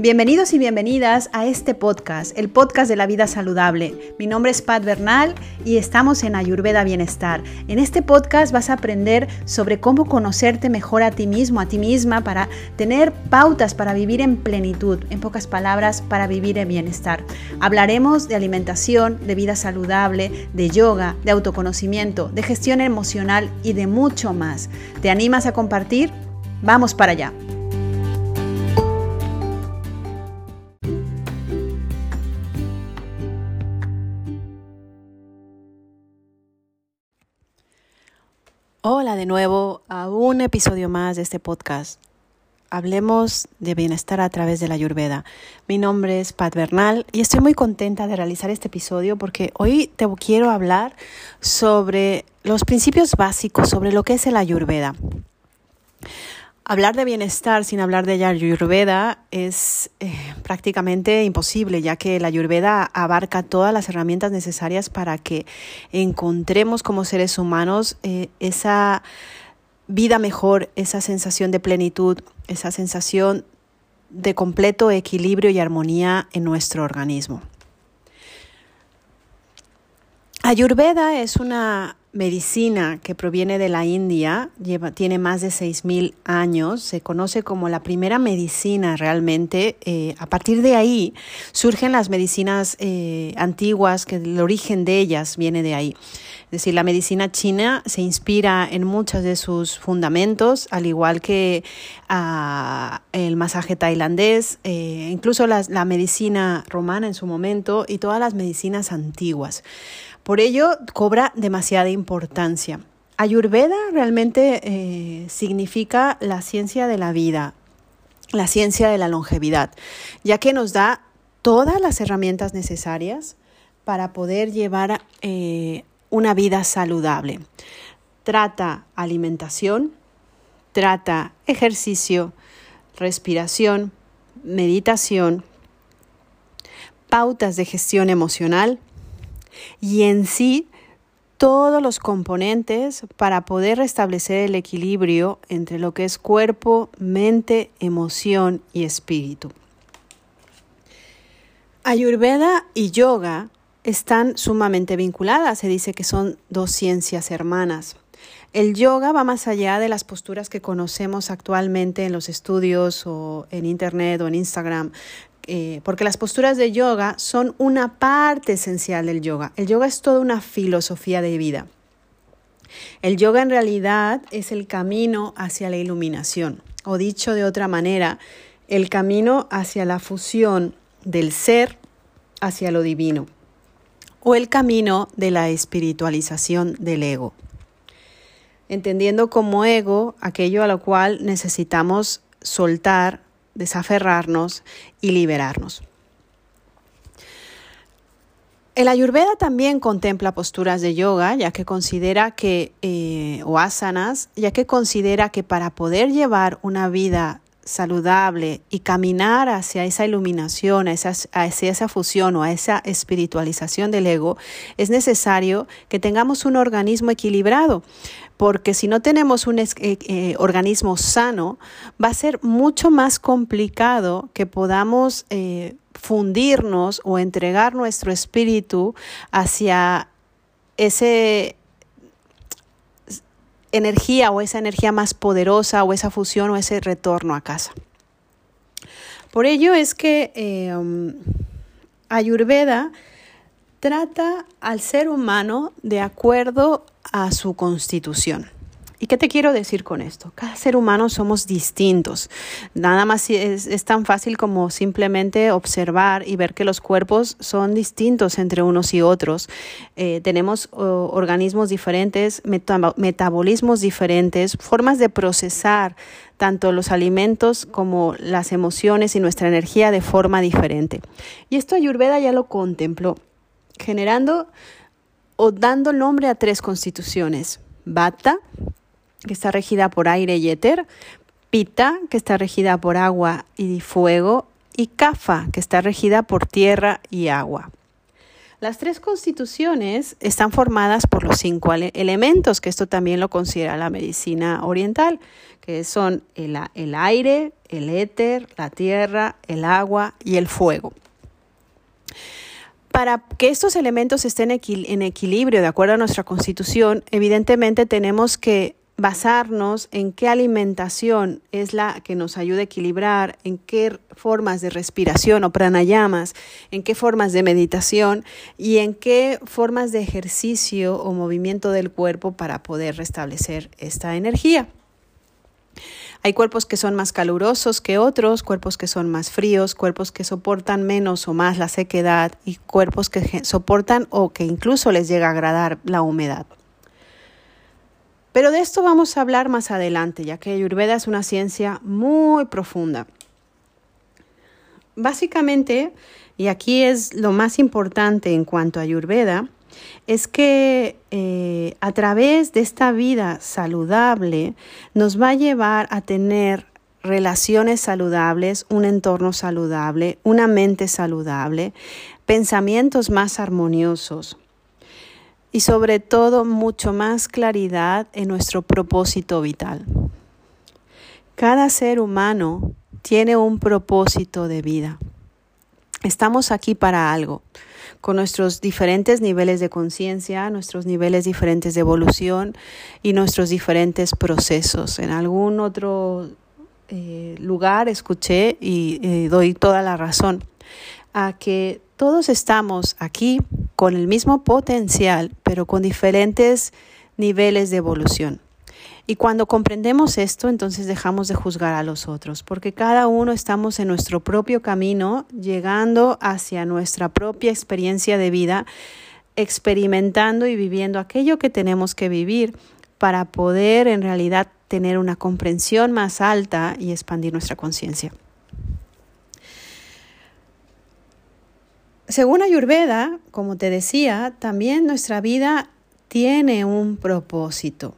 Bienvenidos y bienvenidas a este podcast, el podcast de la vida saludable. Mi nombre es Pat Bernal y estamos en Ayurveda Bienestar. En este podcast vas a aprender sobre cómo conocerte mejor a ti mismo, a ti misma, para tener pautas para vivir en plenitud, en pocas palabras, para vivir en bienestar. Hablaremos de alimentación, de vida saludable, de yoga, de autoconocimiento, de gestión emocional y de mucho más. ¿Te animas a compartir? Vamos para allá. Hola de nuevo a un episodio más de este podcast. Hablemos de bienestar a través de la Ayurveda. Mi nombre es Pat Bernal y estoy muy contenta de realizar este episodio porque hoy te quiero hablar sobre los principios básicos, sobre lo que es el Ayurveda. Hablar de bienestar sin hablar de Ayurveda es eh, prácticamente imposible, ya que la Ayurveda abarca todas las herramientas necesarias para que encontremos como seres humanos eh, esa vida mejor, esa sensación de plenitud, esa sensación de completo equilibrio y armonía en nuestro organismo. Ayurveda es una medicina que proviene de la India, lleva, tiene más de 6.000 años, se conoce como la primera medicina realmente. Eh, a partir de ahí surgen las medicinas eh, antiguas, que el origen de ellas viene de ahí. Es decir, la medicina china se inspira en muchos de sus fundamentos, al igual que ah, el masaje tailandés, eh, incluso la medicina romana en su momento y todas las medicinas antiguas. Por ello, cobra demasiada importancia. Ayurveda realmente eh, significa la ciencia de la vida, la ciencia de la longevidad, ya que nos da todas las herramientas necesarias para poder llevar eh, una vida saludable. Trata alimentación, trata ejercicio, respiración, meditación, pautas de gestión emocional, y en sí todos los componentes para poder restablecer el equilibrio entre lo que es cuerpo, mente, emoción y espíritu. Ayurveda y yoga están sumamente vinculadas, se dice que son dos ciencias hermanas. El yoga va más allá de las posturas que conocemos actualmente en los estudios o en internet o en Instagram. Eh, porque las posturas de yoga son una parte esencial del yoga. El yoga es toda una filosofía de vida. El yoga en realidad es el camino hacia la iluminación, o dicho de otra manera, el camino hacia la fusión del ser hacia lo divino, o el camino de la espiritualización del ego, entendiendo como ego aquello a lo cual necesitamos soltar desaferrarnos y liberarnos. El ayurveda también contempla posturas de yoga, ya que considera que, eh, o asanas, ya que considera que para poder llevar una vida saludable y caminar hacia esa iluminación, hacia esa fusión o a esa espiritualización del ego, es necesario que tengamos un organismo equilibrado porque si no tenemos un eh, eh, organismo sano, va a ser mucho más complicado que podamos eh, fundirnos o entregar nuestro espíritu hacia esa energía o esa energía más poderosa o esa fusión o ese retorno a casa. Por ello es que um, Ayurveda trata al ser humano de acuerdo a su constitución. ¿Y qué te quiero decir con esto? Cada ser humano somos distintos. Nada más es, tan fácil como simplemente observar y ver que los cuerpos son distintos entre unos y otros. Eh, tenemos organismos diferentes, metabolismos diferentes, formas de procesar tanto los alimentos como las emociones y nuestra energía de forma diferente. Y esto Ayurveda ya lo contempló, generando o dando nombre a tres constituciones. Bata, que está regida por aire y éter, Pita, que está regida por agua y fuego, y Kafa, que está regida por tierra y agua. Las tres constituciones están formadas por los cinco elementos, que esto también lo considera la medicina oriental, que son el, el aire, el éter, la tierra, el agua y el fuego. Para que estos elementos estén en equilibrio de acuerdo a nuestra constitución, evidentemente tenemos que basarnos en qué alimentación es la que nos ayuda a equilibrar, en qué formas de respiración o pranayamas, en qué formas de meditación y en qué formas de ejercicio o movimiento del cuerpo para poder restablecer esta energía. Hay cuerpos que son más calurosos que otros, cuerpos que son más fríos, cuerpos que soportan menos o más la sequedad y cuerpos que soportan o que incluso les llega a agradar la humedad. Pero de esto vamos a hablar más adelante, ya que Ayurveda es una ciencia muy profunda. Básicamente, y aquí es lo más importante en cuanto a Ayurveda, es que eh, a través de esta vida saludable nos va a llevar a tener relaciones saludables, un entorno saludable, una mente saludable, pensamientos más armoniosos, y sobre todo mucho más claridad en nuestro propósito vital. Cada ser humano tiene un propósito de vida. Estamos aquí para algo, con nuestros diferentes niveles de conciencia, nuestros niveles diferentes de evolución y nuestros diferentes procesos. En algún otro eh, lugar escuché y eh, doy toda la razón a que todos estamos aquí con el mismo potencial, pero con diferentes niveles de evolución. Y cuando comprendemos esto, entonces dejamos de juzgar a los otros, porque cada uno estamos en nuestro propio camino, llegando hacia nuestra propia experiencia de vida, experimentando y viviendo aquello que tenemos que vivir para poder en realidad tener una comprensión más alta y expandir nuestra conciencia. Según Ayurveda, como te decía, también nuestra vida tiene un propósito.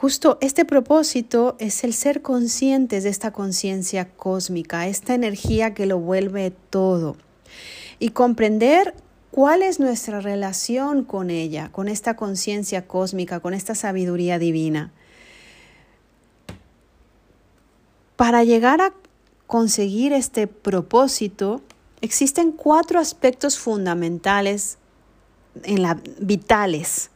Justo este propósito es el ser conscientes de esta conciencia cósmica, esta energía que lo vuelve todo, y comprender cuál es nuestra relación con ella, con esta conciencia cósmica, con esta sabiduría divina. Para llegar a conseguir este propósito, Existen cuatro aspectos fundamentales en la vitales.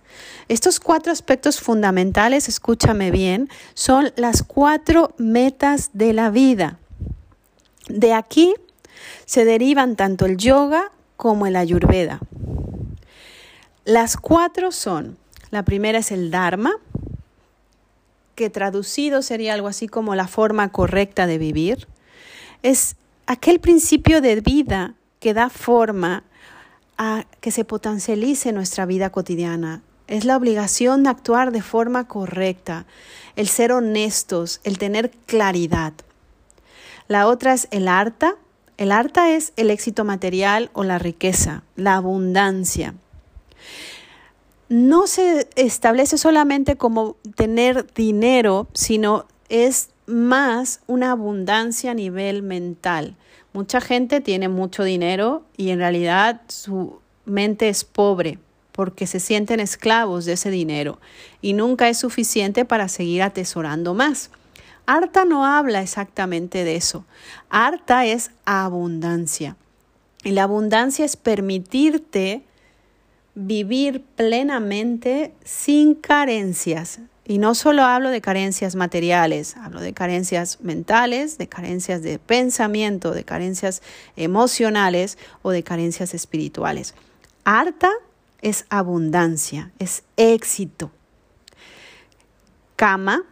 Estos cuatro aspectos fundamentales, escúchame bien, son las cuatro metas de la vida. De aquí se derivan tanto el yoga como el ayurveda. Las cuatro son, la primera es el dharma, que traducido sería algo así como la forma correcta de vivir. Es aquel principio de vida que da forma a que se potencialice nuestra vida cotidiana. Es la obligación de actuar de forma correcta, el ser honestos, el tener claridad. La otra es el arta. El arta es el éxito material o la riqueza, la abundancia. No se establece solamente como tener dinero, sino es más una abundancia a nivel mental. Mucha gente tiene mucho dinero y en realidad su mente es pobre porque se sienten esclavos de ese dinero y nunca es suficiente para seguir atesorando más. Arta no habla exactamente de eso. Arta es abundancia. Y la abundancia es permitirte vivir plenamente sin carencias, y no solo hablo de carencias materiales, hablo de carencias mentales, de carencias de pensamiento, de carencias emocionales o de carencias espirituales. Harta es abundancia, es éxito. Kama,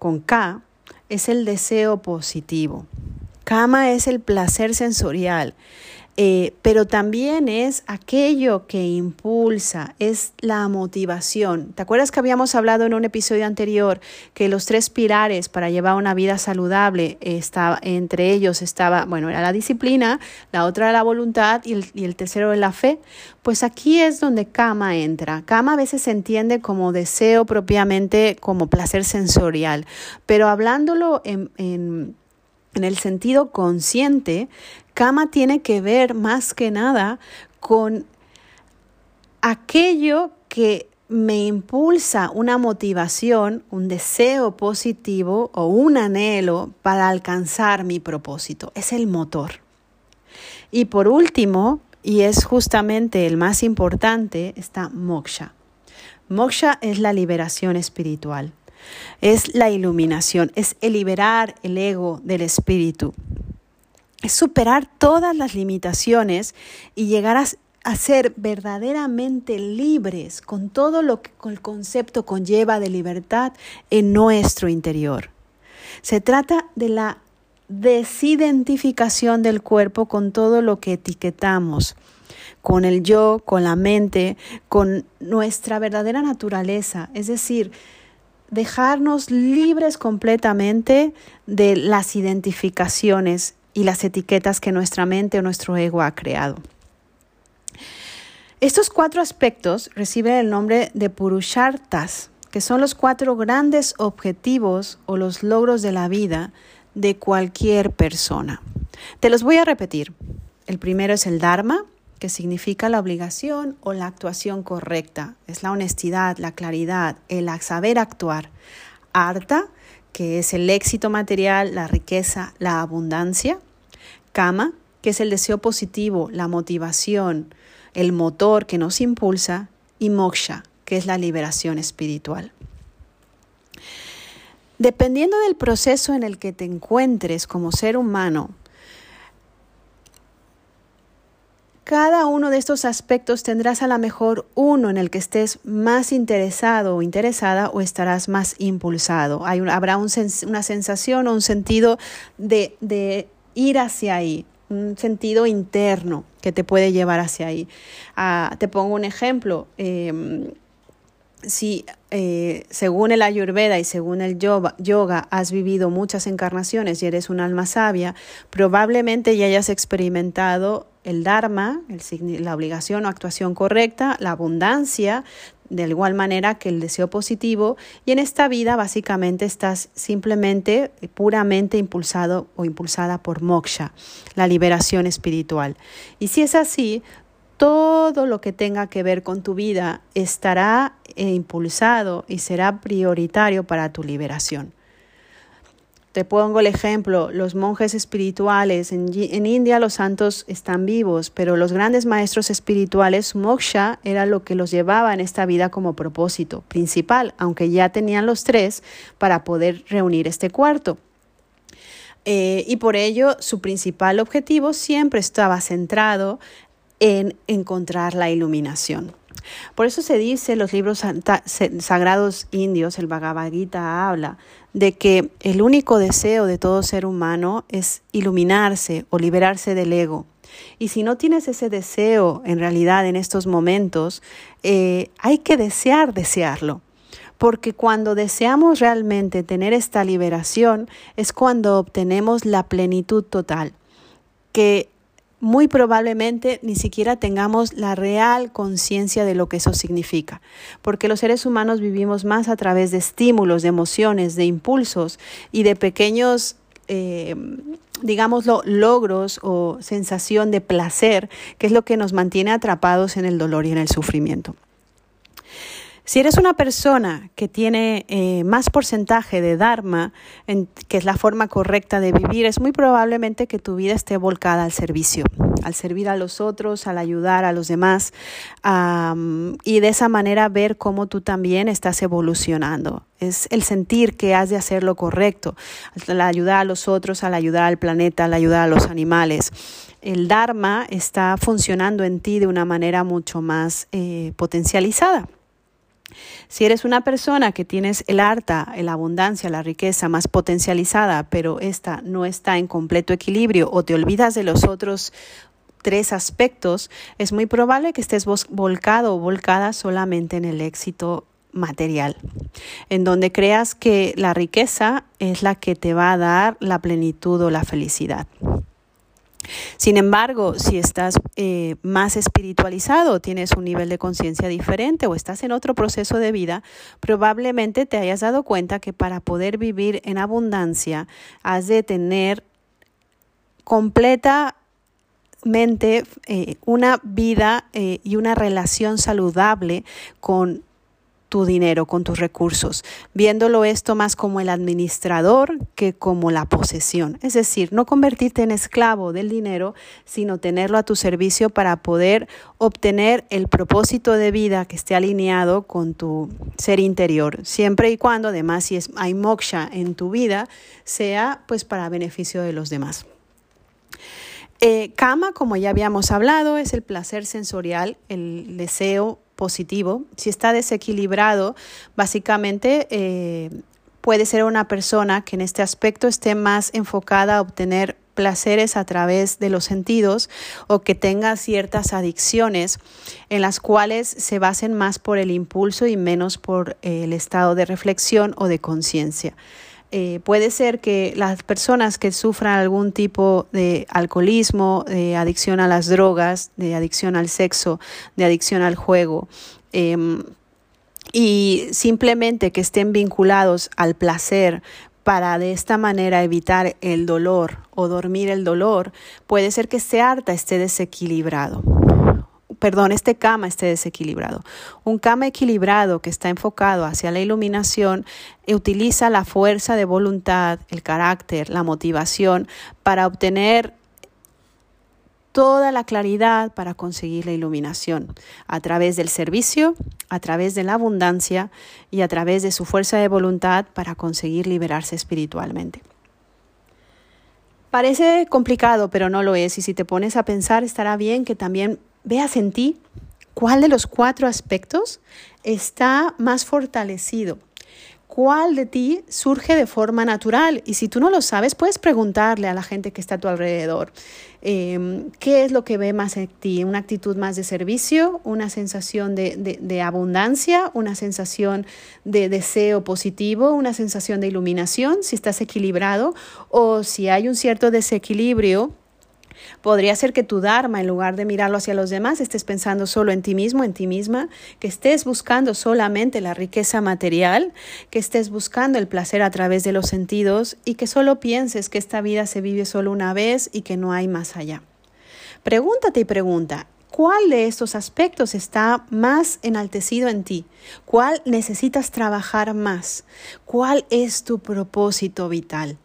con K, es el deseo positivo. Kama es el placer sensorial, eh, pero también es aquello que impulsa, es la motivación. ¿Te acuerdas que habíamos hablado en un episodio anterior que los tres pilares para llevar una vida saludable, estaba, entre ellos estaba, bueno, era la disciplina, la otra era la voluntad y el, y el tercero era la fe? Pues aquí es donde Kama entra. Kama a veces se entiende como deseo propiamente, como placer sensorial, pero hablándolo en, en en el sentido consciente, Kama tiene que ver más que nada con aquello que me impulsa una motivación, un deseo positivo o un anhelo para alcanzar mi propósito. Es el motor. Y por último, y es justamente el más importante, está moksha. Moksha es la liberación espiritual, es la iluminación, es el liberar el ego del espíritu, es superar todas las limitaciones y llegar a, ser verdaderamente libres con todo lo que el concepto conlleva de libertad en nuestro interior. Se trata de la desidentificación del cuerpo con todo lo que etiquetamos, con el yo, con la mente, con nuestra verdadera naturaleza, es decir, dejarnos libres completamente de las identificaciones y las etiquetas que nuestra mente o nuestro ego ha creado. Estos cuatro aspectos reciben el nombre de Purushartas, que son los cuatro grandes objetivos o los logros de la vida de cualquier persona. Te los voy a repetir. El primero es el Dharma, que significa la obligación o la actuación correcta. Es la honestidad, la claridad, el saber actuar. Arta, que es el éxito material, la riqueza, la abundancia. Kama, que es el deseo positivo, la motivación, el motor que nos impulsa. Y moksha, que es la liberación espiritual. Dependiendo del proceso en el que te encuentres como ser humano, cada uno de estos aspectos tendrás a lo mejor uno en el que estés más interesado o interesada o estarás más impulsado. Habrá una sensación o un sentido de, ir hacia ahí, un sentido interno que te puede llevar hacia ahí. Ah, te pongo un ejemplo. Em, si eh, según el ayurveda y según el yoga, has vivido muchas encarnaciones y eres un alma sabia, probablemente ya hayas experimentado el dharma, la obligación o actuación correcta, la abundancia, de igual manera que el deseo positivo, y en esta vida básicamente estás simplemente, puramente impulsado o impulsada por moksha, la liberación espiritual. Y si es así, todo lo que tenga que ver con tu vida estará eh, impulsado y será prioritario para tu liberación. Te pongo el ejemplo, los monjes espirituales, en, en, India los santos están vivos, pero los grandes maestros espirituales, moksha era lo que los llevaba en esta vida como propósito principal, aunque ya tenían los tres para poder reunir este cuarto. Eh, y por ello su principal objetivo siempre estaba centrado en encontrar la iluminación. Por eso se dice en los libros sagrados indios, el Bhagavad Gita habla de que el único deseo de todo ser humano es iluminarse o liberarse del ego. Y si no tienes ese deseo en realidad en estos momentos, eh, hay que desear desearlo. Porque cuando deseamos realmente tener esta liberación es cuando obtenemos la plenitud total, que muy probablemente ni siquiera tengamos la real conciencia de lo que eso significa, porque los seres humanos vivimos más a través de estímulos, de emociones, de impulsos y de pequeños, eh, digámoslo, logros o sensación de placer, que es lo que nos mantiene atrapados en el dolor y en el sufrimiento. Si eres una persona que tiene eh, más porcentaje de Dharma, que es la forma correcta de vivir, es muy probablemente que tu vida esté volcada al servicio, al servir a los otros, al ayudar a los demás y de esa manera ver cómo tú también estás evolucionando. Es el sentir que has de hacer lo correcto, al ayudar a los otros, al ayudar al planeta, al ayudar a los animales. El Dharma está funcionando en ti de una manera mucho más eh, potencializada. Si eres una persona que tienes el harta, la abundancia, la riqueza más potencializada, pero esta no está en completo equilibrio o te olvidas de los otros tres aspectos, es muy probable que estés volcado o volcada solamente en el éxito material, en donde creas que la riqueza es la que te va a dar la plenitud o la felicidad. Sin embargo, si estás eh, más espiritualizado, tienes un nivel de conciencia diferente o estás en otro proceso de vida, probablemente te hayas dado cuenta que para poder vivir en abundancia has de tener completa mente eh, una vida eh, y una relación saludable con tu dinero, con tus recursos, viéndolo esto más como el administrador que como la posesión. Es decir, no convertirte en esclavo del dinero, sino tenerlo a tu servicio para poder obtener el propósito de vida que esté alineado con tu ser interior, siempre y cuando además si es, hay moksha en tu vida, sea pues para beneficio de los demás. Eh, kama, como ya habíamos hablado, es el placer sensorial, el deseo positivo. Si está desequilibrado, básicamente eh, puede ser una persona que en este aspecto esté más enfocada a obtener placeres a través de los sentidos o que tenga ciertas adicciones en las cuales se basen más por el impulso y menos por el estado de reflexión o de conciencia. Eh, puede ser que las personas que sufran algún tipo de alcoholismo, de adicción a las drogas, de adicción al sexo, de adicción al juego, em, y simplemente que estén vinculados al placer para de esta manera evitar el dolor o dormir el dolor, puede ser que este harta esté desequilibrado perdón, este kama esté desequilibrado. Un kama equilibrado que está enfocado hacia la iluminación utiliza la fuerza de voluntad, el carácter, la motivación para obtener toda la claridad para conseguir la iluminación a través del servicio, a través de la abundancia y a través de su fuerza de voluntad para conseguir liberarse espiritualmente. Parece complicado, pero no lo es. Y si te pones a pensar, estará bien que también veas en ti cuál de los cuatro aspectos está más fortalecido. ¿Cuál de ti surge de forma natural? Y si tú no lo sabes, puedes preguntarle a la gente que está a tu alrededor. Em, ¿Qué es lo que ve más en ti? ¿Una actitud más de servicio? ¿Una sensación de, de abundancia? ¿Una sensación de deseo positivo? ¿Una sensación de iluminación? Si estás equilibrado o si hay un cierto desequilibrio Podría ser que tu Dharma, en lugar de mirarlo hacia los demás, estés pensando solo en ti mismo, en ti misma, que estés buscando solamente la riqueza material, que estés buscando el placer a través de los sentidos y que solo pienses que esta vida se vive solo una vez y que no hay más allá. Pregúntate y pregunta, ¿Cuál de estos aspectos está más enaltecido en ti? ¿Cuál necesitas trabajar más? ¿Cuál es tu propósito vital?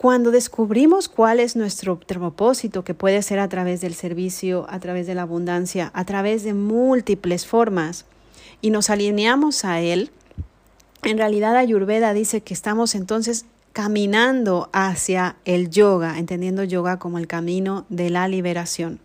Cuando descubrimos cuál es nuestro propósito, que puede ser a través del servicio, a través de la abundancia, a través de múltiples formas, y nos alineamos a él, en realidad Ayurveda dice que estamos entonces caminando hacia el yoga, entendiendo yoga como el camino de la liberación.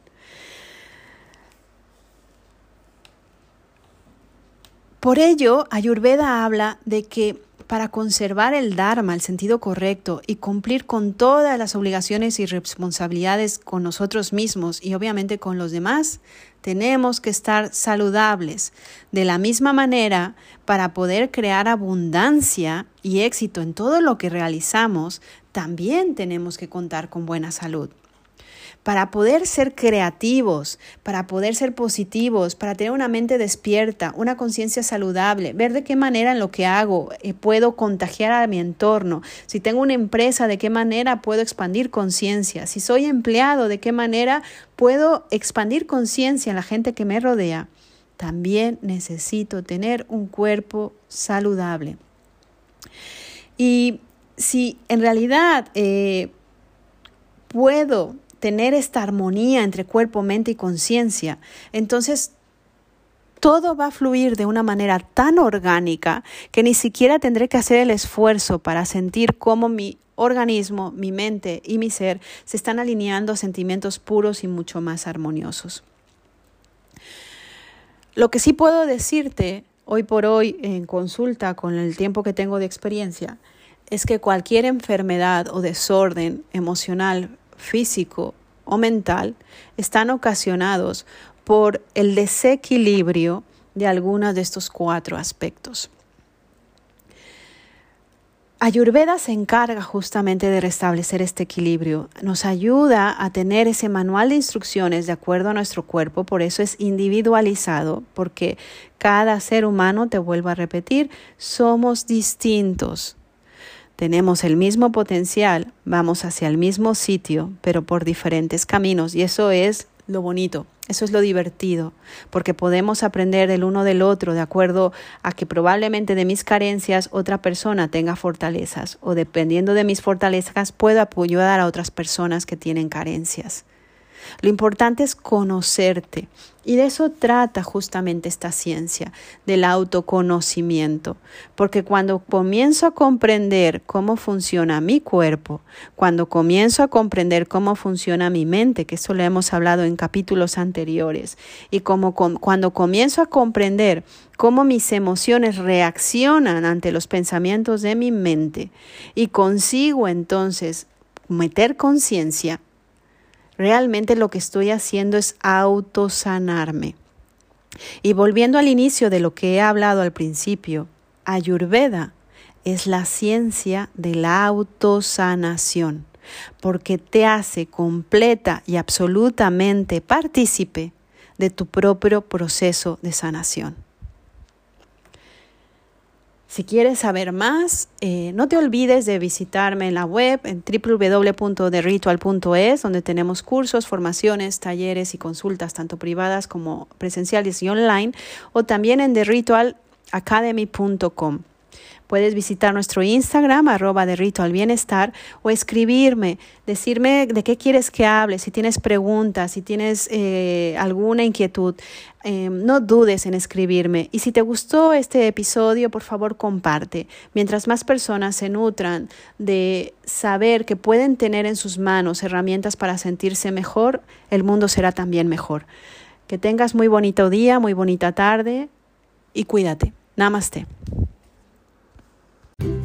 Por ello, Ayurveda habla de que para conservar el Dharma, el sentido correcto y cumplir con todas las obligaciones y responsabilidades con nosotros mismos y obviamente con los demás, tenemos que estar saludables. De la misma manera, para poder crear abundancia y éxito en todo lo que realizamos, también tenemos que contar con buena salud para poder ser creativos, para poder ser positivos, para tener una mente despierta, una conciencia saludable, ver de qué manera en lo que hago eh, puedo contagiar a mi entorno, si tengo una empresa, de qué manera puedo expandir conciencia, si soy empleado, de qué manera puedo expandir conciencia en la gente que me rodea. También necesito tener un cuerpo saludable. Y si en realidad eh, puedo tener esta armonía entre cuerpo, mente y conciencia, entonces todo va a fluir de una manera tan orgánica que ni siquiera tendré que hacer el esfuerzo para sentir cómo mi organismo, mi mente y mi ser se están alineando a sentimientos puros y mucho más armoniosos. Lo que sí puedo decirte hoy por hoy en consulta con el tiempo que tengo de experiencia es que cualquier enfermedad o desorden emocional físico o mental están ocasionados por el desequilibrio de algunos de estos cuatro aspectos. Ayurveda se encarga justamente de restablecer este equilibrio, nos ayuda a tener ese manual de instrucciones de acuerdo a nuestro cuerpo, por eso es individualizado, porque cada ser humano, te vuelvo a repetir, somos distintos tenemos el mismo potencial, vamos hacia el mismo sitio, pero por diferentes caminos. Y eso es lo bonito, eso es lo divertido, porque podemos aprender el uno del otro de acuerdo a que probablemente de mis carencias otra persona tenga fortalezas o dependiendo de mis fortalezas puedo apoyar a otras personas que tienen carencias. Lo importante es conocerte. Y de eso trata justamente esta ciencia, del autoconocimiento. Porque cuando comienzo a comprender cómo funciona mi cuerpo, cuando comienzo a comprender cómo funciona mi mente, que eso lo hemos hablado en capítulos anteriores, y como cuando comienzo a comprender cómo mis emociones reaccionan ante los pensamientos de mi mente, y consigo entonces meter conciencia, Realmente lo que estoy haciendo es autosanarme. Y volviendo al inicio de lo que he hablado al principio, Ayurveda es la ciencia de la autosanación, porque te hace completa y absolutamente partícipe de tu propio proceso de sanación. Si quieres saber más, eh, no te olvides de visitarme en la web en www.deritual.es, donde tenemos cursos, formaciones, talleres y consultas, tanto privadas como presenciales y online, o también en theritualacademy.com. Puedes visitar nuestro Instagram, arroba de Rito Bienestar, o escribirme, decirme de qué quieres que hable, si tienes preguntas, si tienes eh, alguna inquietud. Em, no dudes en escribirme. Y si te gustó este episodio, por favor comparte. Mientras más personas se nutran de saber que pueden tener en sus manos herramientas para sentirse mejor, el mundo será también mejor. Que tengas muy bonito día, muy bonita tarde y cuídate. Namaste. you